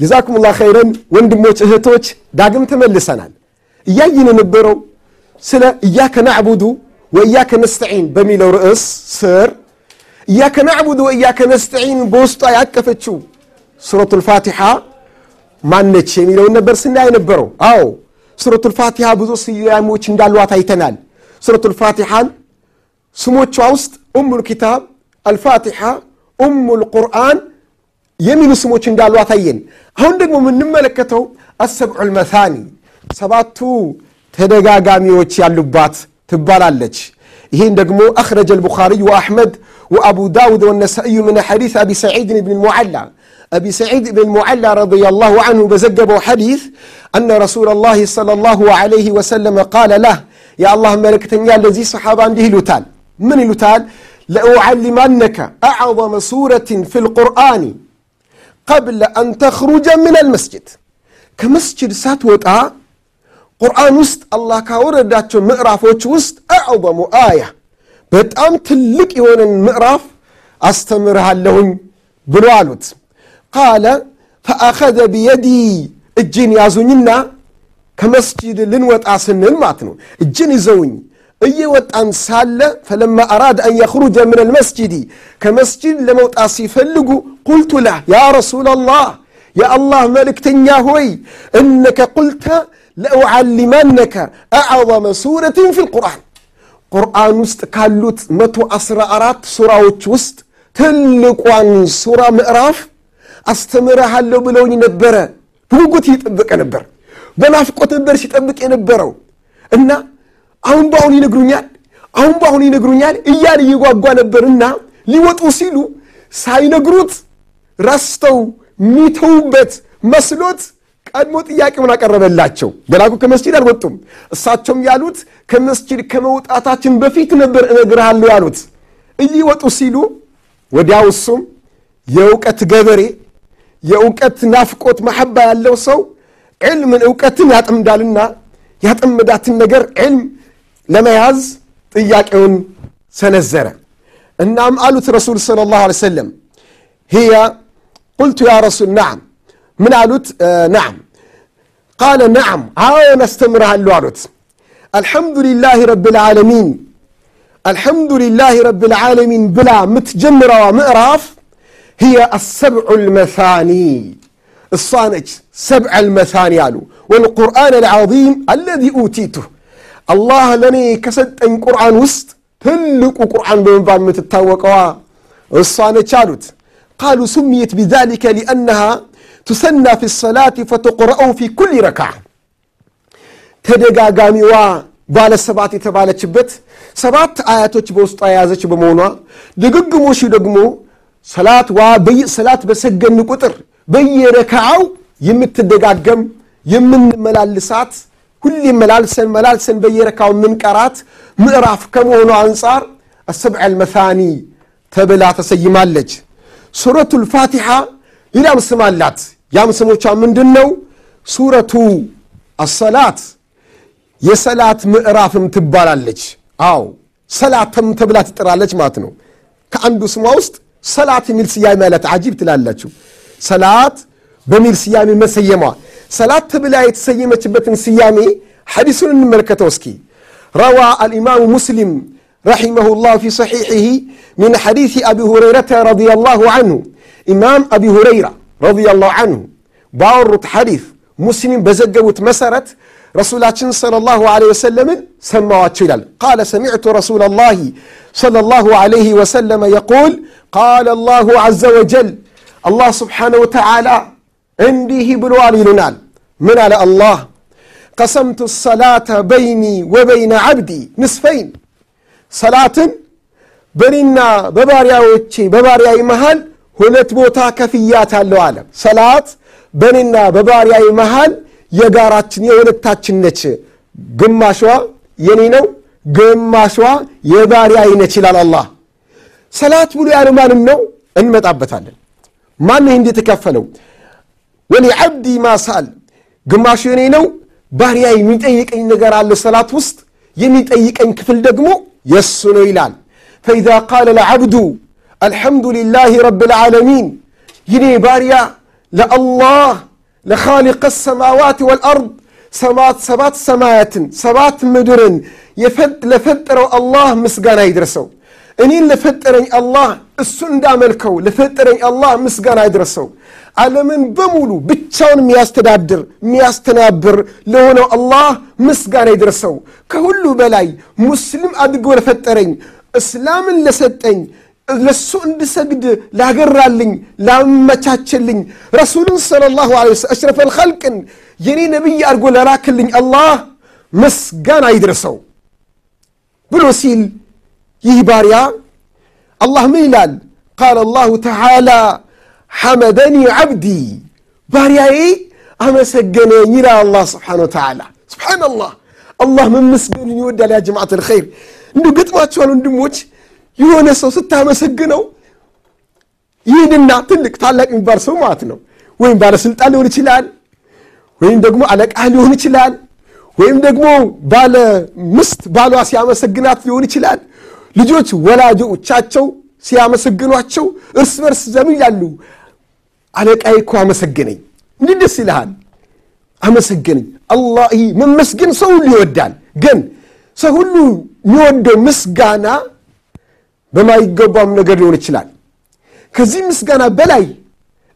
ጀዛኩሙላ ኸይረን ወንድሞች እህቶች፣ ዳግም ተመልሰናል። እያየን የነበረው ስለ እያከ ናዕቡዱ ወእያከ ነስተዒን በሚለው ርዕስ ስር እያከ ናዕቡዱ ወእያከ ነስተዒን በውስጧ ያቀፈችው ሱረቱ ልፋቲሓ ማነች የሚለውን ነበር ስናይ ነበረው። አዎ ሱረቱ ልፋቲሓ ብዙ ስያሜዎች እንዳሏት አይተናል። ሱረቱ ልፋቲሓን ስሞቿ ውስጥ ኡሙል ኪታብ፣ አልፋቲሓ፣ ኡሙል ቁርአን የሚሉ ስሞች እንዳሉ አታየን አሁን ደግሞ የምንመለከተው አሰብዑ ልመታኒ ሰባቱ ተደጋጋሚዎች ያሉባት ትባላለች። ይህን ደግሞ اخرج البخاري واحمد وأبو داود والنسائي من حديث أبي سعيد بن المعلى أبي سعيد بن المعلى رضي الله عنه بزقب حديث أن رسول الله صلى الله عليه وسلم قال له يا الله ملكتني الذي صحابة به لتال من لتال لأعلمنك أعظم سورة في القرآن ቀብለ አን ተኽሩጀ አልመስጅድ ከመስጅድ ሳትወጣ ቁርአን ውስጥ አላህ ካወረዳቸው ምዕራፎች ውስጥ አዕظሙ አያ በጣም ትልቅ የሆነን ምዕራፍ አስተምርሃለሁኝ ብሎ አሉት። ቃለ ፈአኸዘ ቢየዲ እጅን ያዙኝና ከመስጅድ ልንወጣ ስንል ማለት ነው። እጅን ይዘውኝ እየወጣን ሳለ ፈለማ አራድ አን የኽሩጀ ምን አልመስጅድ ከመስጅድ ለመውጣት ሲፈልጉ ቁልቱ ላ ያ ረሱላላህ የአላህ መልእክተኛ ሆይ እነከ ቁልተ ለኡዓሊመነከ አዕظመ ሱረትን ፊ ልቁርአን ቁርአን ውስጥ ካሉት መቶ አስራ አራት ሱራዎች ውስጥ ትልቋን ሱራ ምዕራፍ አስተምረሃለሁ ብለውኝ ነበረ። በጉጉት እየጠበቀ ነበር። በናፍቆት ነበር ሲጠብቅ የነበረው እና አሁን በአሁን ይነግሩኛል፣ አሁን በአሁን ይነግሩኛል እያለ እየጓጓ ነበርና ሊወጡ ሲሉ ሳይነግሩት ረስተው ሚተውበት መስሎት ቀድሞ ጥያቄውን አቀረበላቸው። እኮ ከመስጂድ አልወጡም። እሳቸውም ያሉት ከመስጂድ ከመውጣታችን በፊት ነበር እነግርሃለሁ ያሉት። እይወጡ ሲሉ ወዲያው እሱም የእውቀት ገበሬ የእውቀት ናፍቆት መሐባ ያለው ሰው ዕልምን እውቀትን ያጠምዳልና ያጠመዳትን ነገር ዕልም ለመያዝ ጥያቄውን ሰነዘረ። እናም አሉት ረሱል ሰለላሁ ዐለይሂ ወሰለም قلت يا رسول نعم. من علوت آه، نعم. قال نعم. هاو نستمر هالوالوت الحمد لله رب العالمين. الحمد لله رب العالمين بلا متجمرة ومعراف هي السبع المثاني. الصانج سبع المثاني قالوا. والقرآن العظيم الذي أوتيته. الله لني كسد أن قرآن وست تلك قرآن بمبان متتوقع الصانج قالوا ቃሉ ሱሚየት ቢዛሊከ ሊአነሃ ቱሰና ፊ ሰላት ፈተቁረአው ፊ ኩል ረክዓ ተደጋጋሚዋ ባለ ሰባት የተባለችበት ሰባት አያቶች በውስጧ የያዘች በመሆኗ ድግግሞሹ ደግሞ ሰላት ዋ ሰላት በሰገን ቁጥር በየረካዓው የምትደጋገም የምንመላልሳት ሁሌ መላልሰን መላልሰን በየረካው የምንቀራት ምዕራፍ ከመሆኑ አንጻር አሰብዐ ልመታኒ ተብላ ተሰይማለች። ሱረቱ ልፋቲሓ ሌላም ስም አላት። ያም ስሞቿ ምንድን ነው? ሱረቱ አሰላት የሰላት ምዕራፍም ትባላለች። አዎ ሰላትም ተብላ ትጠራለች ማለት ነው። ከአንዱ ስሟ ውስጥ ሰላት የሚል ስያሜ አላት። አጂብ ትላላችሁ። ሰላት በሚል ስያሜ መሰየሟ ሰላት ተብላ የተሰየመችበትን ስያሜ ሐዲሱን እንመልከተው እስኪ። ረዋ አልኢማሙ ሙስሊም ረሒመሁ ላሁ ፊ ሰሒሕህ ሚን ሐዲስ አቢ ሁረይረተ ረዲየላሁ አንሁ ኢማም አቢ ሁረይራ ረዲየላሁ አንሁ ባወሩት ሐዲስ ሙስሊም በዘገቡት መሰረት ረሱላችን ሰለላሁ ዐለይሂ ወሰለምን ሰማዋቸው ይላል። ቃለ ሰሚዕቱ ረሱለላሂ ሰለላሁ ዐለይሂ ወሰለመ የቁል ቃለ አላሁ ዐዘ ወጀል አላህ ስብሓነሁ ወተዓላ እንዲህ ብለዋል ይሉናል። ምን አለ አላህ? ቀሰምቱ ሰላተ በይኒ ወበይነ ዓብዲ ንስፈይን ሰላትን በኔና በባሪያዎቼ በባሪያዊ መሃል ሁለት ቦታ ከፍያታለሁ አለ። ሰላት በኔና በባሪያዊ መሃል የጋራችን የሁለታችን ነች። ግማሿ የኔ ነው፣ ግማሿ የባሪያዊ ነች ይላል አላህ። ሰላት ብሎ ያለው ማንም ነው? እንመጣበታለን። ማን ይህ እንዴት የተከፈለው? ወሊዓብዲ ማሳል ግማሹ የኔ ነው፣ ባሪያ የሚጠይቀኝ ነገር አለ ሰላት ውስጥ የሚጠይቀኝ ክፍል ደግሞ የእሱ ነው ይላል። ፈኢዛ ቃለ ለዓብዱ አልሐምዱ ልላህ ረብ ልዓለሚን ይኔ ባሪያ ለአላህ ለኻሊቀ ሰማዋት ወልአርድ ሰባት ሰማያትን ሰባት ምድርን ለፈጠረው አላህ ምስጋና ይድረሰው። እኔን ለፈጠረኝ አላህ እሱ እንዳመልከው ለፈጠረኝ አላህ ምስጋና ይድረሰው። ዓለምን በሙሉ ብቻውን የሚያስተዳድር የሚያስተናብር ለሆነው አላህ ምስጋና ይድረሰው። ከሁሉ በላይ ሙስሊም አድርጎ ለፈጠረኝ እስላምን ለሰጠኝ ለሱ እንድሰግድ ላገራልኝ ላመቻችልኝ ረሱልን ሰለላሁ ዐለይሂ ወሰለም አሽረፈል ኸልቅን የኔ ነቢይ አድርጎ ለላክልኝ አላህ ምስጋና ይድረሰው ብሎ ሲል ይህ ባሪያ አላህ ምን ይላል? ቃለ አላሁ ተዓላ ሐመደኒ ዓብዲ ባሪያዬ አመሰገነኝ ይላል አላህ ስብሓነ ወተዓላ። ስብሓነላህ አላህ መመስገንን ይወዳል። ያ ጀማዓት ልኸይር እንዲሁ ገጥሟቸዋል ወንድሞች የሆነ ሰው ስታመሰግነው ይህንና ትልቅ ታላቅ የሚባል ሰው ማለት ነው። ወይም ባለስልጣን ሊሆን ይችላል፣ ወይም ደግሞ አለቃ ሊሆን ይችላል፣ ወይም ደግሞ ባለ ምስት ባሏ ሲያመሰግናት ሊሆን ይችላል። ልጆች ወላጆቻቸው ሲያመሰግኗቸው እርስ በርስ ዘምን ይላሉ፣ አለቃዬ እኮ አመሰገነኝ። እንዲህ ደስ ይልሃል። አመሰገነኝ። አላህ መመስገን ሰው ሁሉ ይወዳል። ግን ሰው ሁሉ የሚወደው ምስጋና በማይገባም ነገር ሊሆን ይችላል። ከዚህ ምስጋና በላይ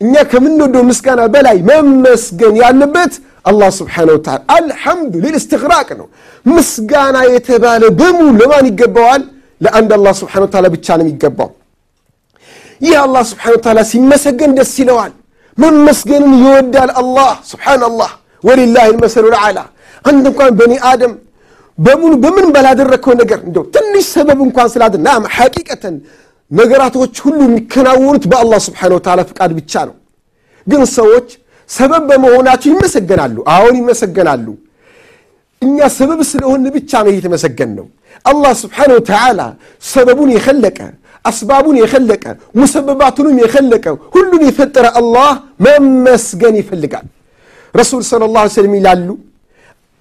እኛ ከምንወደው ምስጋና በላይ መመስገን ያለበት አላህ ስብሓነሁ ወተዓላ አልሐምዱ ሊል ነው። ምስጋና የተባለ በሙሉ ለማን ይገባዋል? ለአንድ አላህ ስብሓነሁ ወተዓላ ብቻ ነው የሚገባው። ይህ አላህ ስብሓነሁ ወተዓላ ሲመሰገን ደስ ይለዋል። መመስገንን ይወዳል አላህ ስብሓነላህ። ወሊላሂ ልመሰሉ ልዓላ አንድ እንኳን በኒ አደም በሙሉ በምን ባላደረግከው ነገር እንደው ትንሽ ሰበብ እንኳን ስላደ ናም ሐቂቀተን ነገራቶች ሁሉ የሚከናወኑት በአላህ ስብሓነሁ ወተዓላ ፍቃድ ብቻ ነው። ግን ሰዎች ሰበብ በመሆናቸው ይመሰገናሉ። አሁን ይመሰገናሉ። እኛ ሰበብ ስለሆን ብቻ ነው እየተመሰገን ነው። አላህ ስብሓነሁ ወተዓላ ሰበቡን የኸለቀ አስባቡን የኸለቀ ሙሰበባቱንም የኸለቀ ሁሉን የፈጠረ አላህ መመስገን ይፈልጋል። ረሱል ሰለላሁ ዐለይሂ ወሰለም ይላሉ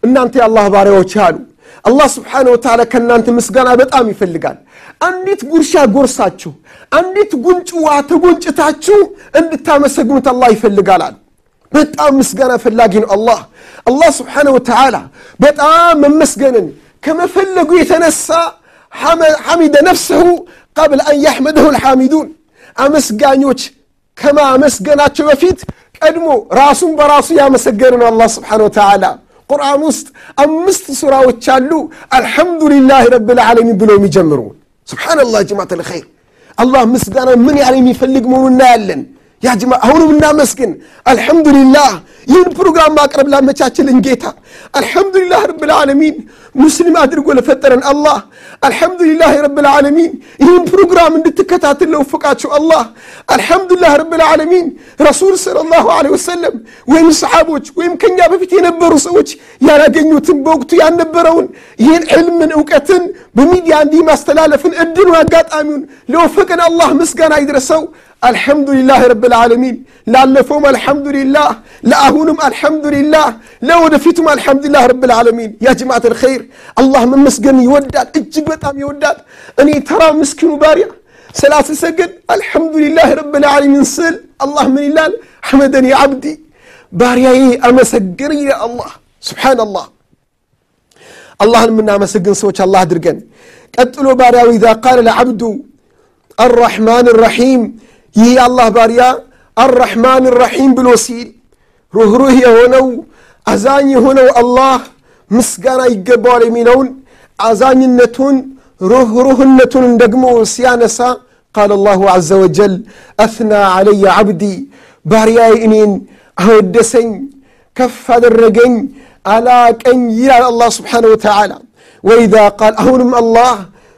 እናንተ የአላህ ባሪያዎች አሉ አላህ ስብሓነሁ ወተዓላ ከእናንተ ምስጋና በጣም ይፈልጋል። አንዲት ጉርሻ ጎርሳችሁ፣ አንዲት ጉንጭ ውሃ ተጎንጭታችሁ እንድታመሰግኑት አላህ ይፈልጋል አሉ። በጣም ምስጋና ፈላጊ ነው አላህ። አላህ ስብሓነሁ ወተዓላ በጣም መመስገንን ከመፈለጉ የተነሳ ሐሚደ ነፍሰሁ ቀብል አን ያሕመደሁ ልሓሚዱን አመስጋኞች ከማመስገናቸው በፊት ቀድሞ ራሱን በራሱ ያመሰገነ ነው አላህ ስብሓነሁ ወተዓላ። ቁርአን ውስጥ አምስት ሱራዎች አሉ። አልሐምዱሊላህ ረብል ዓለሚን ብለው የሚጀምሩ። ስብሓንላህ ጀማዓት ልኸይር አላህ ምስጋና ምን ያህል የሚፈልግ መሆኑ እናያለን ያ ጅማ አሁንም እናመስግን አልሐምዱሊላህ ይህን ፕሮግራም ማቅረብ ላመቻችልን ጌታ። አልሐምዱሊላህ ረብል ዓለሚን ሙስሊም አድርጎ ለፈጠረን አላህ። አልሐምዱሊላህ ረብል ዓለሚን ይህን ፕሮግራም እንድትከታተል ለወፈቃቸው አላህ። አልሐምዱሊላህ ረብል ዓለሚን ረሱል ሰለላሁ ዐለይሂ ወሰለም ወይም ሰሓቦች ወይም ከኛ በፊት የነበሩ ሰዎች ያላገኙትን በወቅቱ ያልነበረውን ይህን ዕልምን እውቀትን በሚዲያ እንዲህ ማስተላለፍን እድሉን አጋጣሚውን ለወፈቀን አላህ ምስጋና ይድረሰው አልሐምዱሊላህ ረብል ዓለሚን ላለፈውም አልሐምዱሊላህ ለአሁንም አልሐምዱሊላህ ለወደፊቱም አልሐምዱሊላህ ረብል ዓለሚን ያ ጀማዓት ልኸይር አላህ መመስገን ይወዳል እጅግ በጣም ይወዳል እኔ ተራ ምስኪኑ ባሪያ ሰላት ስሰግድ አልሐምዱሊላህ ረብል ዓለሚን ስል አላህ ምን ይላል ሐመደኒ ዓብዲ ባሪያዬ አመሰገን ይላል አላህ ስብሓንላህ አላህን የምናመሰግን ሰዎች አላህ አድርገን ቀጥሎ ባሪያው ኢዛ ቃለ ለዓብዱ አራሕማን ራሒም ይህ የአላህ ባሪያ አራሕማን ራሒም ብሎ ሲል ሩህሩህ የሆነው አዛኝ የሆነው አላህ ምስጋና ይገባዋል የሚለውን አዛኝነቱን ሩህሩህነቱን ደግሞ ሲያነሳ ቃል አላሁ ዐዘ ወጀል አትና ዓለየ ዓብዲ ባሪያዬ እኔን አወደሰኝ ከፍ አደረገኝ አላቀኝ ይላል አላህ ስብሓነ ወተዓላ። ወኢዛ ቃል አሁንም አላህ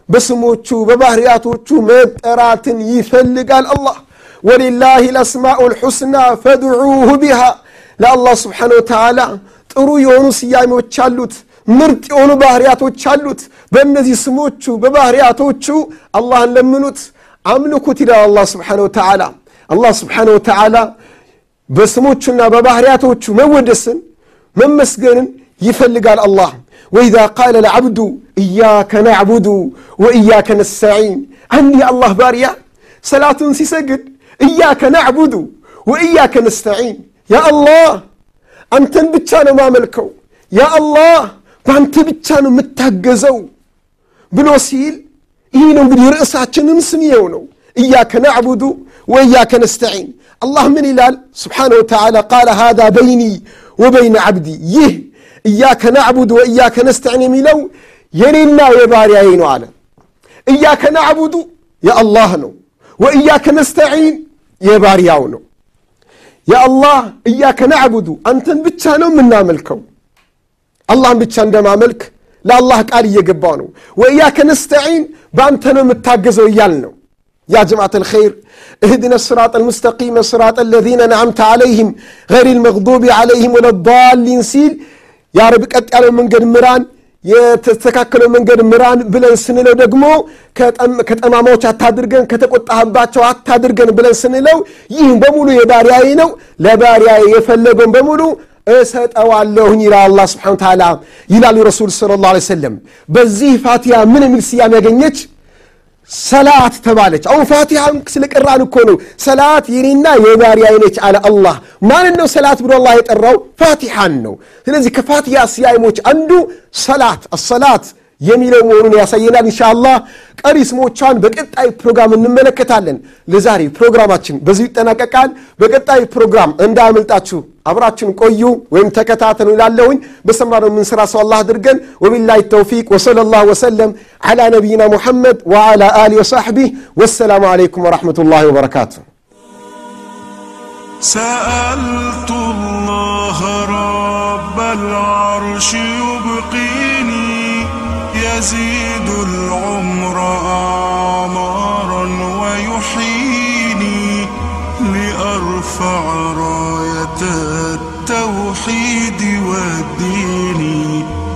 በስሞቹ በባህርያቶቹ መጠራትን ይፈልጋል አላህ። ወሊላህ ልአስማኡ ልሑስና ፈድዑሁ ቢሃ። ለአላህ ስብሓነ ወተዓላ ጥሩ የሆኑ ስያሜዎች አሉት ምርጥ የሆኑ ባህርያቶች አሉት። በእነዚህ ስሞቹ በባህርያቶቹ አላህን ለምኑት አምልኩት ይላል አላህ ስብሓነ ወተዓላ። አላህ ስብሓነ ወተዓላ በስሞቹና በባህርያቶቹ መወደስን መመስገንን ይፈልጋል አላህ ወኢዛ ቃለ ለዓብዱ እያከ ናዕቡዱ ወእያከ ነስተዒን አንድ የአላህ ባሪያ ሰላቱን ሲሰግድ እያከ ናዕቡዱ ወእያከ ነስተዒን ያ አላህ አንተን ብቻ ነው ማመልከው ያ አላህ በአንተ ብቻ ነው የምታገዘው ብሎ ሲል ይህ ነው እንግዲህ ርዕሳችንን ስንየው ነው። እያከ ናዕቡዱ ወእያከ ነስተዒን. አላህ ምን ይላል? ስብሓነ ወተዓላ ቃለ ሃذا በይኒ ወበይነ ዓብዲ. ይህ እያከ ናዕቡዱ ወእያከ ነስተዒን የሚለው የኔና የባሪያዬ ነው አለ እያከ ናዕቡዱ የአላህ ነው ወእያከ ነስተዒን የባሪያው ነው የአላህ እያከ ናዕቡዱ አንተን ብቻ ነው የምናመልከው አላህን ብቻ እንደማመልክ ለአላህ ቃል እየገባው ነው ወእያከ ነስተዒን በአንተ ነው የምታገዘው እያል ነው يا جماعة الخير اهدنا الصراط المستقيم صراط الذين نعمت عليهم غير المغضوب عليهم ولا الضالين سيل የአረብ ቀጥ ያለው መንገድ ምራን የተስተካከለው መንገድ ምራን ብለን ስንለው ደግሞ ከጠማማዎች አታድርገን፣ ከተቆጣህባቸው አታድርገን ብለን ስንለው ይህ በሙሉ የባሪያዬ ነው፣ ለባሪያ የፈለገውን በሙሉ እሰጠዋለሁኝ ይላል አላህ ስብሐነሁ ወተዓላ ይላሉ ረሱል ሰለላሁ ዐለይሂ ወሰለም። በዚህ ፋቲያ ምን የሚል ስያሜ ያገኘች? ሰላት ተባለች። አሁን ፋቲሃን ስለቀራን እኮ ነው። ሰላት የኔና የባሪያ አይነች አለ አላህ። ማንን ነው ሰላት ብሎ አላህ የጠራው? ፋቲሃን ነው። ስለዚህ ከፋቲሃ ስያሜዎች አንዱ ሰላት አሰላት የሚለው መሆኑን ያሳየናል እንሻ አላህ ቀሪ ስሞቿን በቀጣይ ፕሮግራም እንመለከታለን ለዛሬ ፕሮግራማችን በዚሁ ይጠናቀቃል በቀጣይ ፕሮግራም እንዳያመልጣችሁ አብራችን ቆዩ ወይም ተከታተሉ ይላለሁኝ በሰማነው የምንስራ ሰው አላህ አድርገን ወቢላሂ ተውፊቅ ወሰለ ላሁ ወሰለም ዓላ ነቢይና ሙሐመድ ወዓላ አሊ ወሳሕቢህ ወሰላሙ ዓለይኩም ወረሕመቱላሂ ወበረካቱ سألت الله رب العرش يبقيني يزيد العمر أعمارا ويحييني لأرفع